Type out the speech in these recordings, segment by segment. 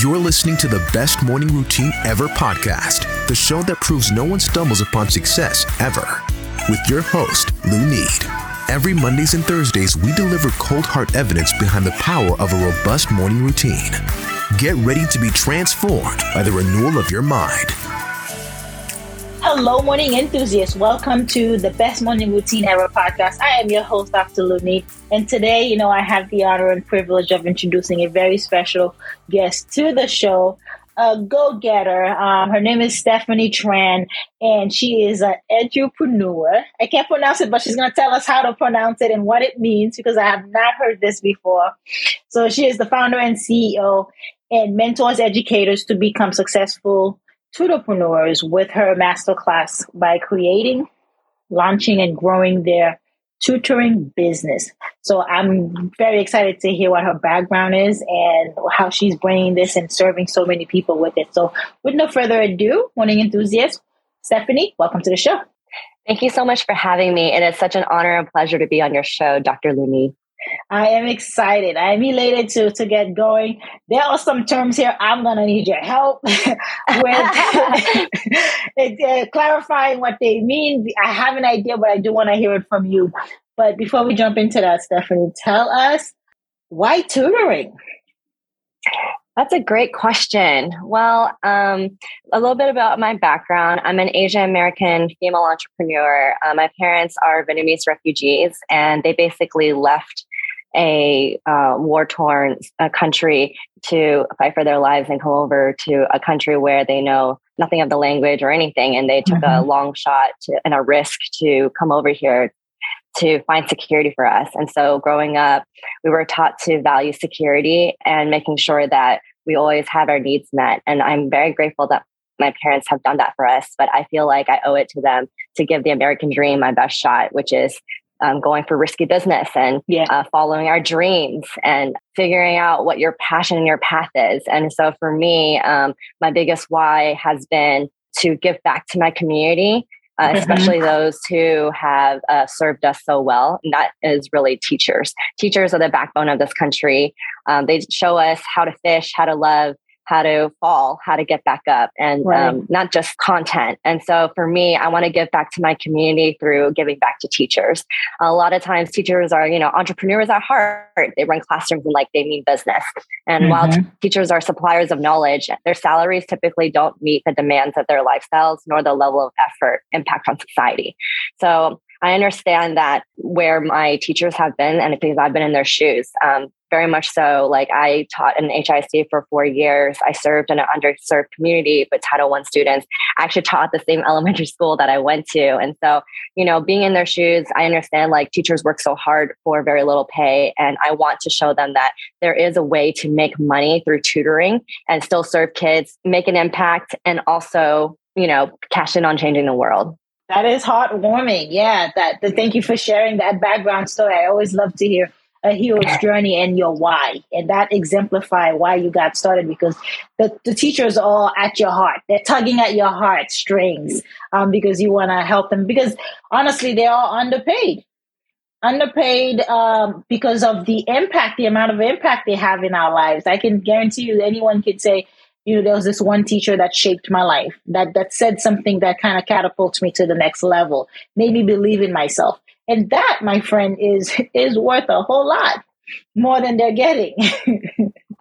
You're listening to the Best Morning Routine Ever podcast, the show that proves no one stumbles upon success ever. With your host, Lou Need. Every Mondays and Thursdays, we deliver cold hard evidence behind the power of a robust morning routine. Get ready to be transformed by the renewal of your mind. Hello, morning enthusiasts. Welcome to the Best Morning Routine Ever podcast. I am your host, Dr. Luni. And today, you know, I have the honor and privilege of introducing a very special guest to the show, a go getter. Um, her name is Stephanie Tran, and she is an edupreneur. I can't pronounce it, but she's going to tell us how to pronounce it and what it means because I have not heard this before. So she is the founder and CEO and mentors educators to become successful tutorpreneurs with her masterclass by creating, launching, and growing their tutoring business. So I'm very excited to hear what her background is and how she's bringing this and serving so many people with it. So with no further ado, morning enthusiasts, Stephanie, welcome to the show. Thank you so much for having me. And It is such an honor and pleasure to be on your show, Dr. Luni. I am excited. I am elated to to get going. There are some terms here I'm gonna need your help with uh, clarifying what they mean. I have an idea, but I do want to hear it from you. But before we jump into that, Stephanie, tell us why tutoring. That's a great question. Well, um, a little bit about my background. I'm an Asian American female entrepreneur. Uh, my parents are Vietnamese refugees, and they basically left a uh, war torn uh, country to fight for their lives and come over to a country where they know nothing of the language or anything. And they took mm-hmm. a long shot to, and a risk to come over here to find security for us. And so growing up, we were taught to value security and making sure that we always have our needs met. And I'm very grateful that my parents have done that for us, but I feel like I owe it to them to give the American dream my best shot, which is um, going for risky business and yeah. uh, following our dreams and figuring out what your passion and your path is. And so for me, um, my biggest why has been to give back to my community. Uh, mm-hmm. especially those who have uh, served us so well. And that is really teachers. Teachers are the backbone of this country. Um, they show us how to fish, how to love, how to fall, how to get back up, and right. um, not just content. And so for me, I want to give back to my community through giving back to teachers. A lot of times, teachers are, you know, entrepreneurs at heart. They run classrooms and like they mean business. And mm-hmm. while t- teachers are suppliers of knowledge, their salaries typically don't meet the demands of their lifestyles nor the level of effort impact on society. So I understand that where my teachers have been, and because I've been in their shoes, um, very much so. Like I taught in HIC for four years. I served in an underserved community with Title One students. I actually taught the same elementary school that I went to. And so, you know, being in their shoes, I understand like teachers work so hard for very little pay. And I want to show them that there is a way to make money through tutoring and still serve kids, make an impact, and also, you know, cash in on changing the world. That is heartwarming. Yeah. That, that thank you for sharing that background story. I always love to hear a hero's journey and your why. And that exemplify why you got started because the, the teachers are all at your heart. They're tugging at your heart strings um, because you want to help them. Because honestly, they're underpaid. Underpaid um, because of the impact, the amount of impact they have in our lives. I can guarantee you, anyone could say, you know, there was this one teacher that shaped my life, that that said something that kind of catapults me to the next level, made me believe in myself. And that, my friend, is is worth a whole lot more than they're getting.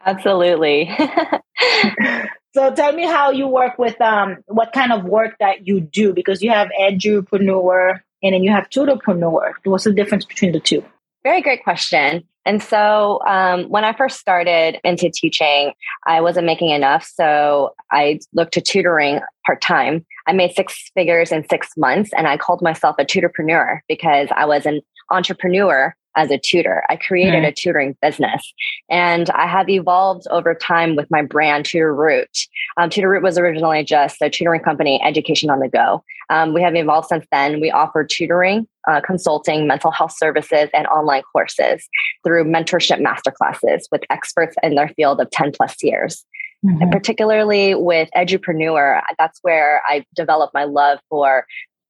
Absolutely. so tell me how you work with um what kind of work that you do because you have edupreneur and then you have tutorpreneur. What's the difference between the two? Very great question. And so um, when I first started into teaching, I wasn't making enough. So I looked to tutoring part time. I made six figures in six months and I called myself a tutorpreneur because I was an entrepreneur as a tutor. I created mm. a tutoring business and I have evolved over time with my brand Tutor Route. Um, Tutor Route was originally just a tutoring company, education on the go. Um, we have evolved since then. We offer tutoring, uh, consulting, mental health services, and online courses through mentorship masterclasses with experts in their field of 10 plus years. Mm-hmm. And particularly with edupreneur, that's where I developed my love for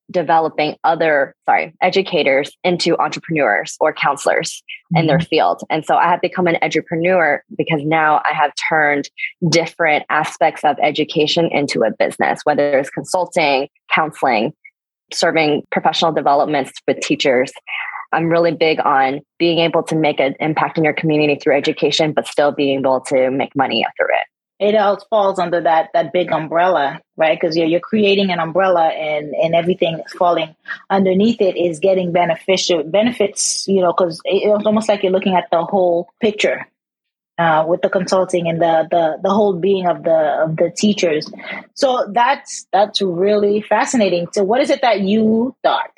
developing other, sorry, educators into entrepreneurs or counselors mm-hmm. in their mm-hmm. field. And so I have become an entrepreneur because now I have turned different aspects of education into a business, whether it's consulting, counseling, serving professional developments with teachers. I'm really big on being able to make an impact in your community through education, but still being able to make money through it it all falls under that that big umbrella, right? Because you're you're creating an umbrella, and and everything that's falling underneath it is getting beneficial benefits. You know, because it's almost like you're looking at the whole picture uh, with the consulting and the the the whole being of the of the teachers. So that's that's really fascinating. So, what is it that you thought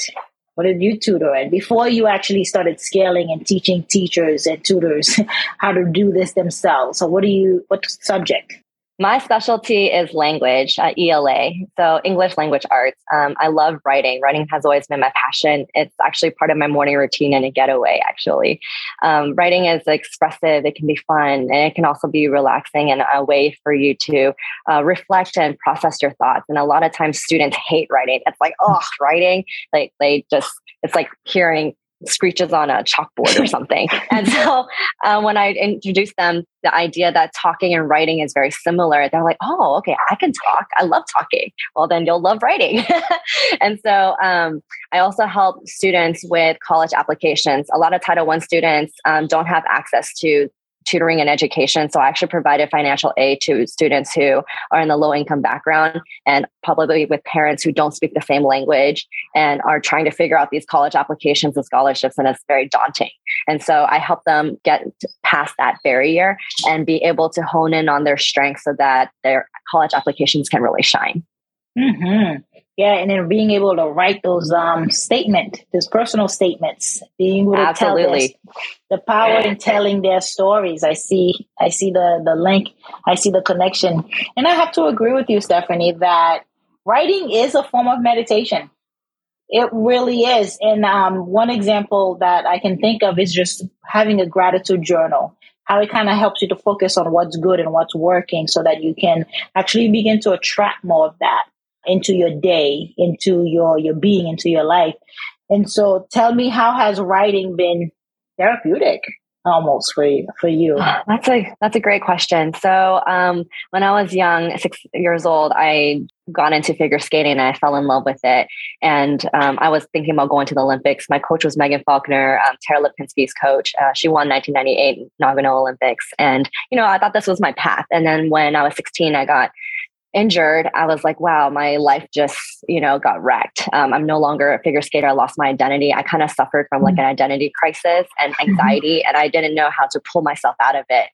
what did you tutor in before you actually started scaling and teaching teachers and tutors how to do this themselves? So what do you, what subject? My specialty is language, uh, ELA, so English language arts. Um, I love writing. Writing has always been my passion. It's actually part of my morning routine and a getaway, actually. Um, writing is expressive, it can be fun, and it can also be relaxing and a way for you to uh, reflect and process your thoughts. And a lot of times students hate writing. It's like, oh, writing, like they just, it's like hearing screeches on a chalkboard or something. and so uh, when I introduced them the idea that talking and writing is very similar, they're like, oh, okay, I can talk. I love talking. Well, then you'll love writing. and so um, I also help students with college applications. A lot of Title One students um, don't have access to tutoring and education. So I actually provided financial aid to students who are in the low income background and probably with parents who don't speak the same language and are trying to figure out these college applications and scholarships. And it's very daunting. And so I help them get past that barrier and be able to hone in on their strengths so that their college applications can really shine. Mm-hmm. Yeah, and then being able to write those um statement, those personal statements, being able to Absolutely. tell this, the power in telling their stories. I see, I see the the link, I see the connection, and I have to agree with you, Stephanie, that writing is a form of meditation. It really is. And um, one example that I can think of is just having a gratitude journal how it kind of helps you to focus on what's good and what's working so that you can actually begin to attract more of that into your day, into your your being, into your life. And so, tell me, how has writing been therapeutic? almost for you, for you? That's a that's a great question. So um, when I was young, six years old, I got into figure skating and I fell in love with it. And um, I was thinking about going to the Olympics. My coach was Megan Faulkner, um, Tara Lipinski's coach. Uh, she won 1998 Nagano Olympics, and you know I thought this was my path. And then when I was 16, I got injured, I was like, wow, my life just, you know, got wrecked. Um, I'm no longer a figure skater. I lost my identity. I kind of suffered from like mm-hmm. an identity crisis and mm-hmm. anxiety, and I didn't know how to pull myself out of it.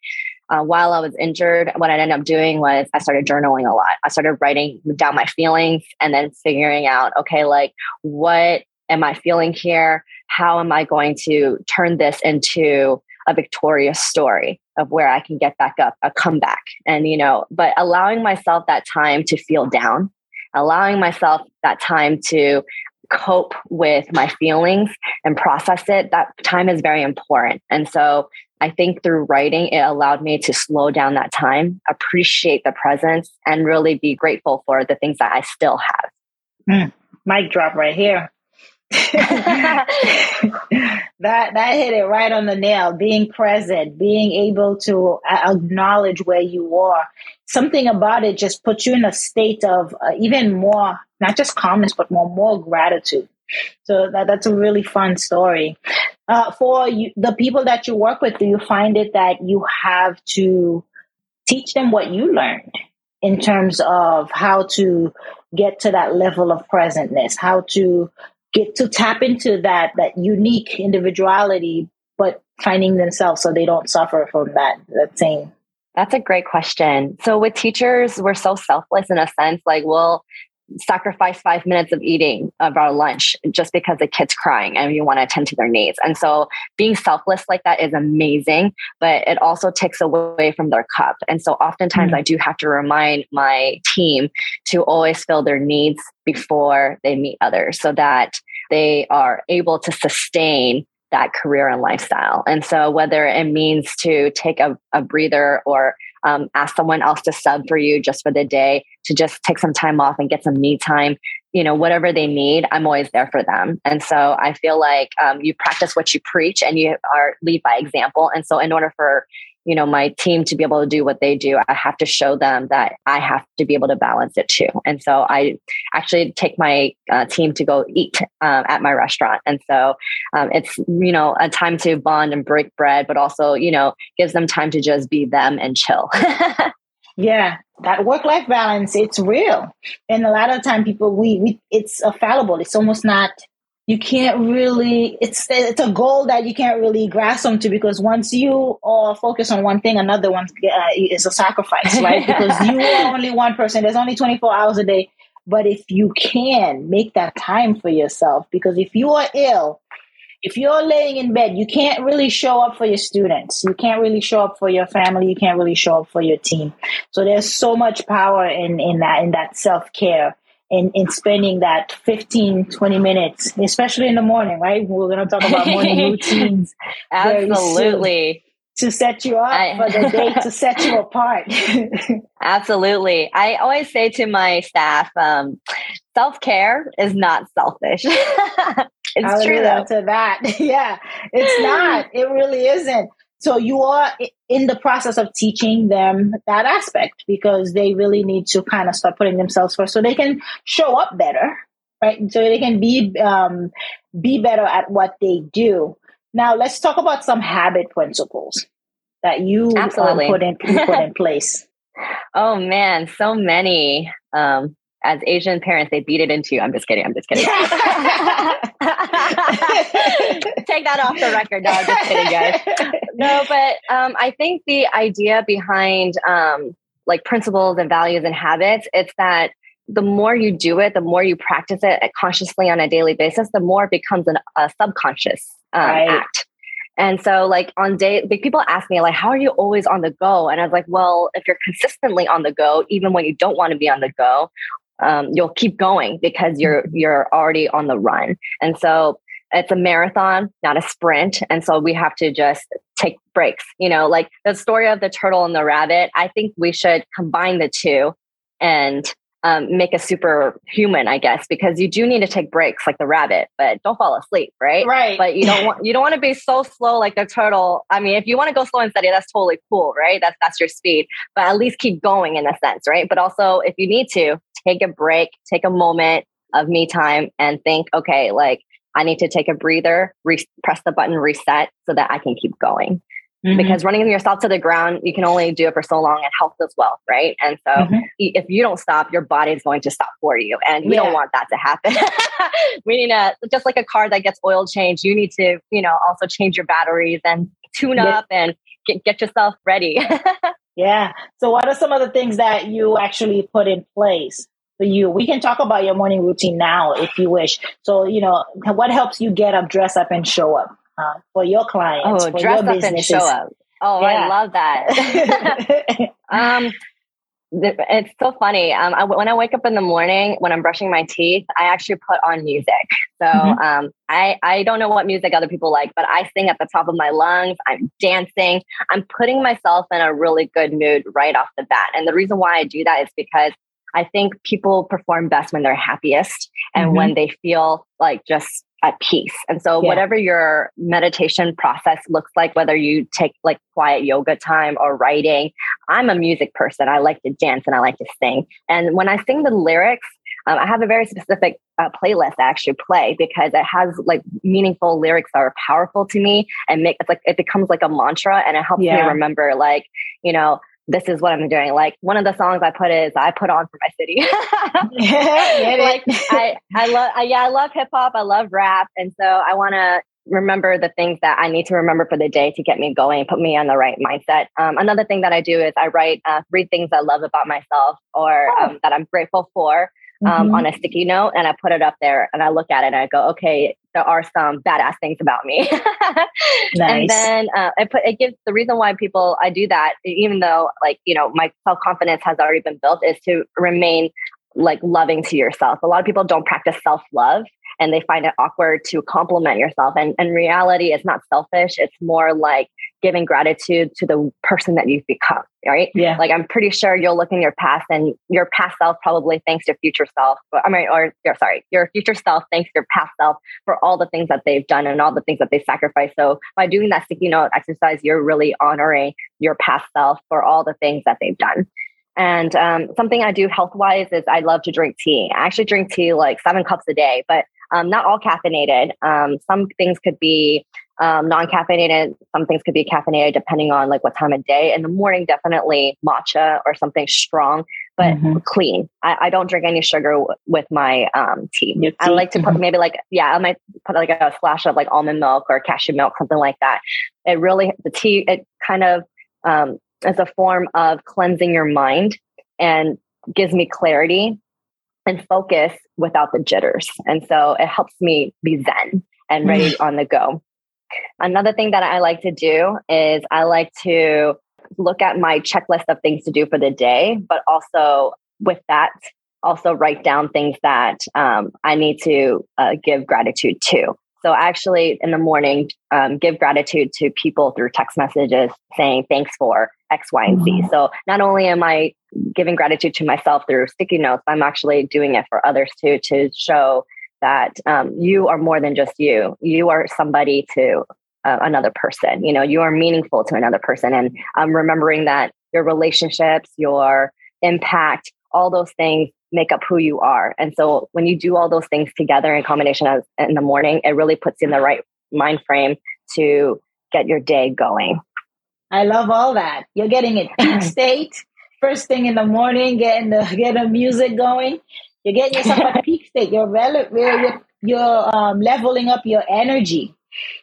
Uh, while I was injured, what I ended up doing was I started journaling a lot. I started writing down my feelings and then figuring out, okay, like what am I feeling here? How am I going to turn this into a victorious story of where I can get back up, a comeback. And, you know, but allowing myself that time to feel down, allowing myself that time to cope with my feelings and process it, that time is very important. And so I think through writing, it allowed me to slow down that time, appreciate the presence, and really be grateful for the things that I still have. Mm, mic drop right here. that that hit it right on the nail. Being present, being able to acknowledge where you are. Something about it just puts you in a state of uh, even more, not just calmness, but more more gratitude. So that, that's a really fun story. Uh, for you, the people that you work with, do you find it that you have to teach them what you learned in terms of how to get to that level of presentness, how to get to tap into that that unique individuality, but finding themselves so they don't suffer from that that same that's a great question. So with teachers, we're so selfless in a sense. Like we'll sacrifice five minutes of eating of our lunch just because the kid's crying and you want to attend to their needs. And so being selfless like that is amazing, but it also takes away from their cup. And so oftentimes mm-hmm. I do have to remind my team to always fill their needs before they meet others so that they are able to sustain that career and lifestyle. And so, whether it means to take a, a breather or um, ask someone else to sub for you just for the day to just take some time off and get some me time, you know, whatever they need, I'm always there for them. And so I feel like um, you practice what you preach and you are lead by example. And so in order for you know my team to be able to do what they do i have to show them that i have to be able to balance it too and so i actually take my uh, team to go eat um, at my restaurant and so um, it's you know a time to bond and break bread but also you know gives them time to just be them and chill yeah that work life balance it's real. And a lot of time people we, we it's a fallible it's almost not you can't really it's it's a goal that you can't really grasp onto because once you are focus on one thing another one uh, is a sacrifice right? Because you are only one person. There's only 24 hours a day. But if you can make that time for yourself because if you are ill if you're laying in bed you can't really show up for your students you can't really show up for your family you can't really show up for your team so there's so much power in in that in that self-care in, in spending that 15, 20 minutes, especially in the morning, right? We're going to talk about morning routines. Absolutely. To set you up I, for the day, to set you apart. Absolutely. I always say to my staff, um, self care is not selfish. it's I'll true though. To that, yeah, it's not. It really isn't. So you are in the process of teaching them that aspect because they really need to kind of start putting themselves first so they can show up better, right? So they can be um, be better at what they do. Now let's talk about some habit principles that you Absolutely. Um, put in you put in place. oh man, so many. Um, as Asian parents, they beat it into you. I'm just kidding. I'm just kidding. Take that off the record. No, I'm just kidding, guys. No, but um, I think the idea behind um, like principles and values and habits, it's that the more you do it, the more you practice it consciously on a daily basis, the more it becomes an, a subconscious um, right. act. And so, like on day, like people ask me, like, how are you always on the go? And I was like, well, if you're consistently on the go, even when you don't want to be on the go, um, you'll keep going because you're mm-hmm. you're already on the run and so it's a marathon not a sprint and so we have to just take breaks you know like the story of the turtle and the rabbit i think we should combine the two and um, make a super human, I guess, because you do need to take breaks like the rabbit, but don't fall asleep, right? Right. But you don't want you don't want to be so slow like the turtle. I mean, if you want to go slow and steady, that's totally cool, right? That's that's your speed. But at least keep going in a sense, right? But also if you need to, take a break, take a moment of me time and think, okay, like I need to take a breather, re- press the button reset so that I can keep going. Mm-hmm. Because running yourself to the ground, you can only do it for so long and health as well, right? And so mm-hmm. if you don't stop, your body is going to stop for you. And we yeah. don't want that to happen. we need to, just like a car that gets oil changed, you need to, you know, also change your batteries and tune yeah. up and get, get yourself ready. yeah. So what are some of the things that you actually put in place? For you. We can talk about your morning routine now if you wish. So, you know, what helps you get up, dress up, and show up? uh, for your clients. Oh, dress up and show up. Oh, yeah. I love that. um, it's so funny. Um, I, when I wake up in the morning, when I'm brushing my teeth, I actually put on music. So mm-hmm. um, I I don't know what music other people like, but I sing at the top of my lungs. I'm dancing. I'm putting myself in a really good mood right off the bat. And the reason why I do that is because I think people perform best when they're happiest and mm-hmm. when they feel like just at peace. And so, yeah. whatever your meditation process looks like, whether you take like quiet yoga time or writing, I'm a music person. I like to dance and I like to sing. And when I sing the lyrics, um, I have a very specific uh, playlist I actually play because it has like meaningful lyrics that are powerful to me and make it's like it becomes like a mantra and it helps yeah. me remember like you know this is what I'm doing. Like one of the songs I put is I put on for my city. yeah, like I, I love, I, yeah, I love hip hop. I love rap. And so I want to remember the things that I need to remember for the day to get me going, put me on the right mindset. Um, another thing that I do is I write uh, three things I love about myself or oh. um, that I'm grateful for um, mm-hmm. on a sticky note and I put it up there and I look at it and I go, okay, there are some badass things about me. nice. And then uh, I put it gives the reason why people I do that, even though like you know my self confidence has already been built, is to remain like loving to yourself. A lot of people don't practice self love and they find it awkward to compliment yourself. And in reality, it's not selfish. It's more like giving gratitude to the person that you've become, right? Yeah. Like I'm pretty sure you'll look in your past and your past self probably thanks your future self. I mean, or your sorry, your future self thanks your past self for all the things that they've done and all the things that they sacrificed. So by doing that sticky note exercise, you're really honoring your past self for all the things that they've done. And um, something I do health wise is I love to drink tea. I actually drink tea like seven cups a day, but um, not all caffeinated. Um, some things could be um, non-caffeinated. Some things could be caffeinated depending on like what time of day. In the morning, definitely matcha or something strong, but mm-hmm. clean. I, I, don't drink any sugar w- with my um, tea. tea. I like to put mm-hmm. maybe like yeah, I might put like a splash of like almond milk or cashew milk, something like that. It really the tea. It kind of um, is a form of cleansing your mind and gives me clarity and focus without the jitters. And so it helps me be zen and ready mm. on the go. Another thing that I like to do is I like to look at my checklist of things to do for the day, but also with that, also write down things that um, I need to uh, give gratitude to. So actually, in the morning, um, give gratitude to people through text messages saying thanks for X, Y, and Z. Mm-hmm. So not only am I giving gratitude to myself through sticky notes, I'm actually doing it for others too to show that um, you are more than just you. You are somebody to uh, another person. You know, you are meaningful to another person, and um, remembering that your relationships, your impact, all those things make up who you are. And so when you do all those things together in combination as, in the morning, it really puts you in the right mind frame to get your day going. I love all that. You're getting it peak state first thing in the morning, getting the getting the music going. You're getting yourself at peak state. You're, rel- you're, you're um, leveling up your energy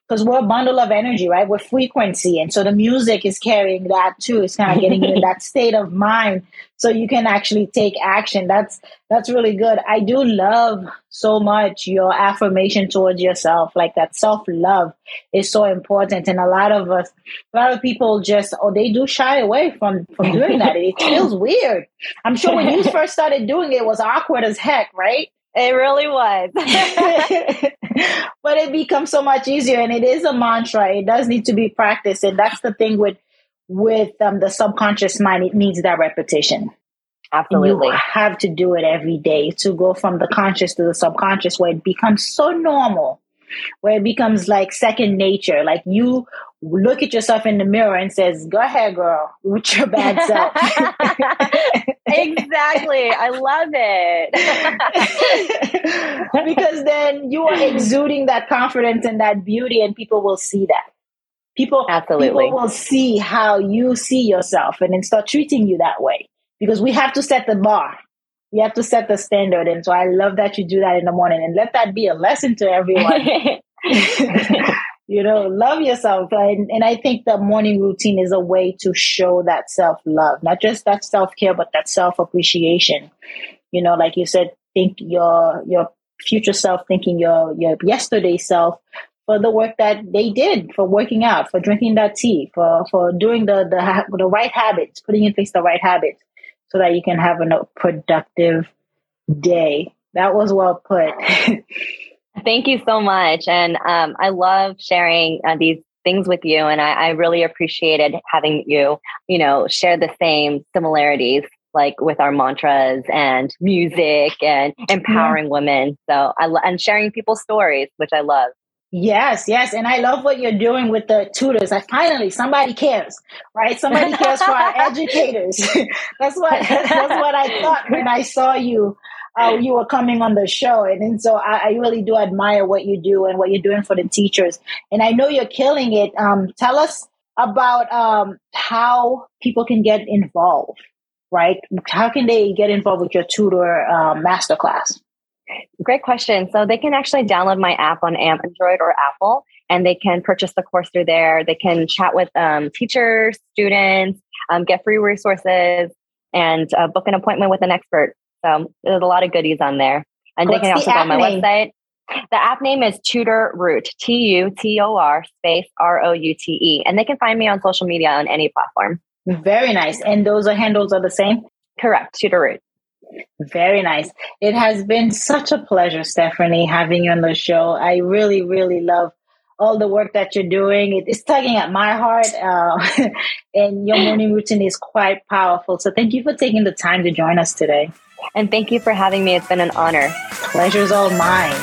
because we're a bundle of energy, right? We're frequency. And so the music is carrying that too. It's kind of getting you in that state of mind so you can actually take action. That's that's really good. I do love so much your affirmation towards yourself. Like that self-love is so important. And a lot of us a lot of people just oh they do shy away from from doing that. It feels weird. I'm sure when you first started doing it, it was awkward as heck, right? It really was. but it becomes so much easier and it is a mantra. It does need to be practiced. And that's the thing with with um, the subconscious mind, it needs that repetition. Absolutely. You have to do it every day to go from the conscious to the subconscious where it becomes so normal, where it becomes like second nature. Like you look at yourself in the mirror and says, "Go ahead, girl, with your bad self." exactly. I love it. because then you are exuding that confidence and that beauty, and people will see that. People, Absolutely. people will see how you see yourself and then start treating you that way. Because we have to set the bar. We have to set the standard. And so I love that you do that in the morning and let that be a lesson to everyone. You know, love yourself. And, and I think the morning routine is a way to show that self love, not just that self care, but that self appreciation. You know, like you said, think your, your future self, thinking your, your yesterday self for the work that they did, for working out, for drinking that tea, for, for doing the, the, the right habits, putting in place the right habits so that you can have a productive day. That was well put. Thank you so much. And um, I love sharing uh, these things with you. And I, I, really appreciated having you, you know, share the same similarities like with our mantras and music and empowering yeah. women. So I and sharing people's stories, which I love. Yes, yes. And I love what you're doing with the tutors. I finally somebody cares, right? Somebody cares for our educators. that's what that's what I thought when I saw you uh, you were coming on the show. And, and so I, I, really do admire what you do and what you're doing for the teachers. And I know you're killing it. Um, tell us about um, how people can get involved, right? How can they get involved with your tutor um, masterclass? Great question. So they can actually download my app on Android or Apple, and they can purchase the course through there. They can chat with um, teachers, students, um, get free resources, and uh, book an appointment with an expert. So there's a lot of goodies on there. And What's they can also go on my name? website. The app name is Tutor Route, T U T O R space R O U T E. And they can find me on social media on any platform. Very nice. And those are handles are the same? Correct. Tutor Route. Very nice. It has been such a pleasure, Stephanie, having you on the show. I really, really love all the work that you're doing. It's tugging at my heart, uh, and your morning routine is quite powerful. So thank you for taking the time to join us today. And thank you for having me. It's been an honor. Pleasure's all mine.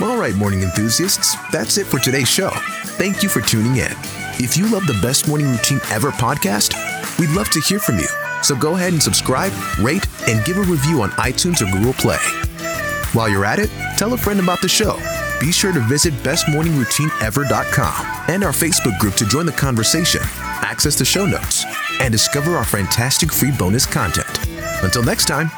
All right, morning enthusiasts, that's it for today's show. Thank you for tuning in. If you love the Best Morning Routine Ever podcast, we'd love to hear from you. So go ahead and subscribe, rate, and give a review on iTunes or Google Play. While you're at it, tell a friend about the show. Be sure to visit bestmorningroutineever.com and our Facebook group to join the conversation, access the show notes, and discover our fantastic free bonus content. Until next time,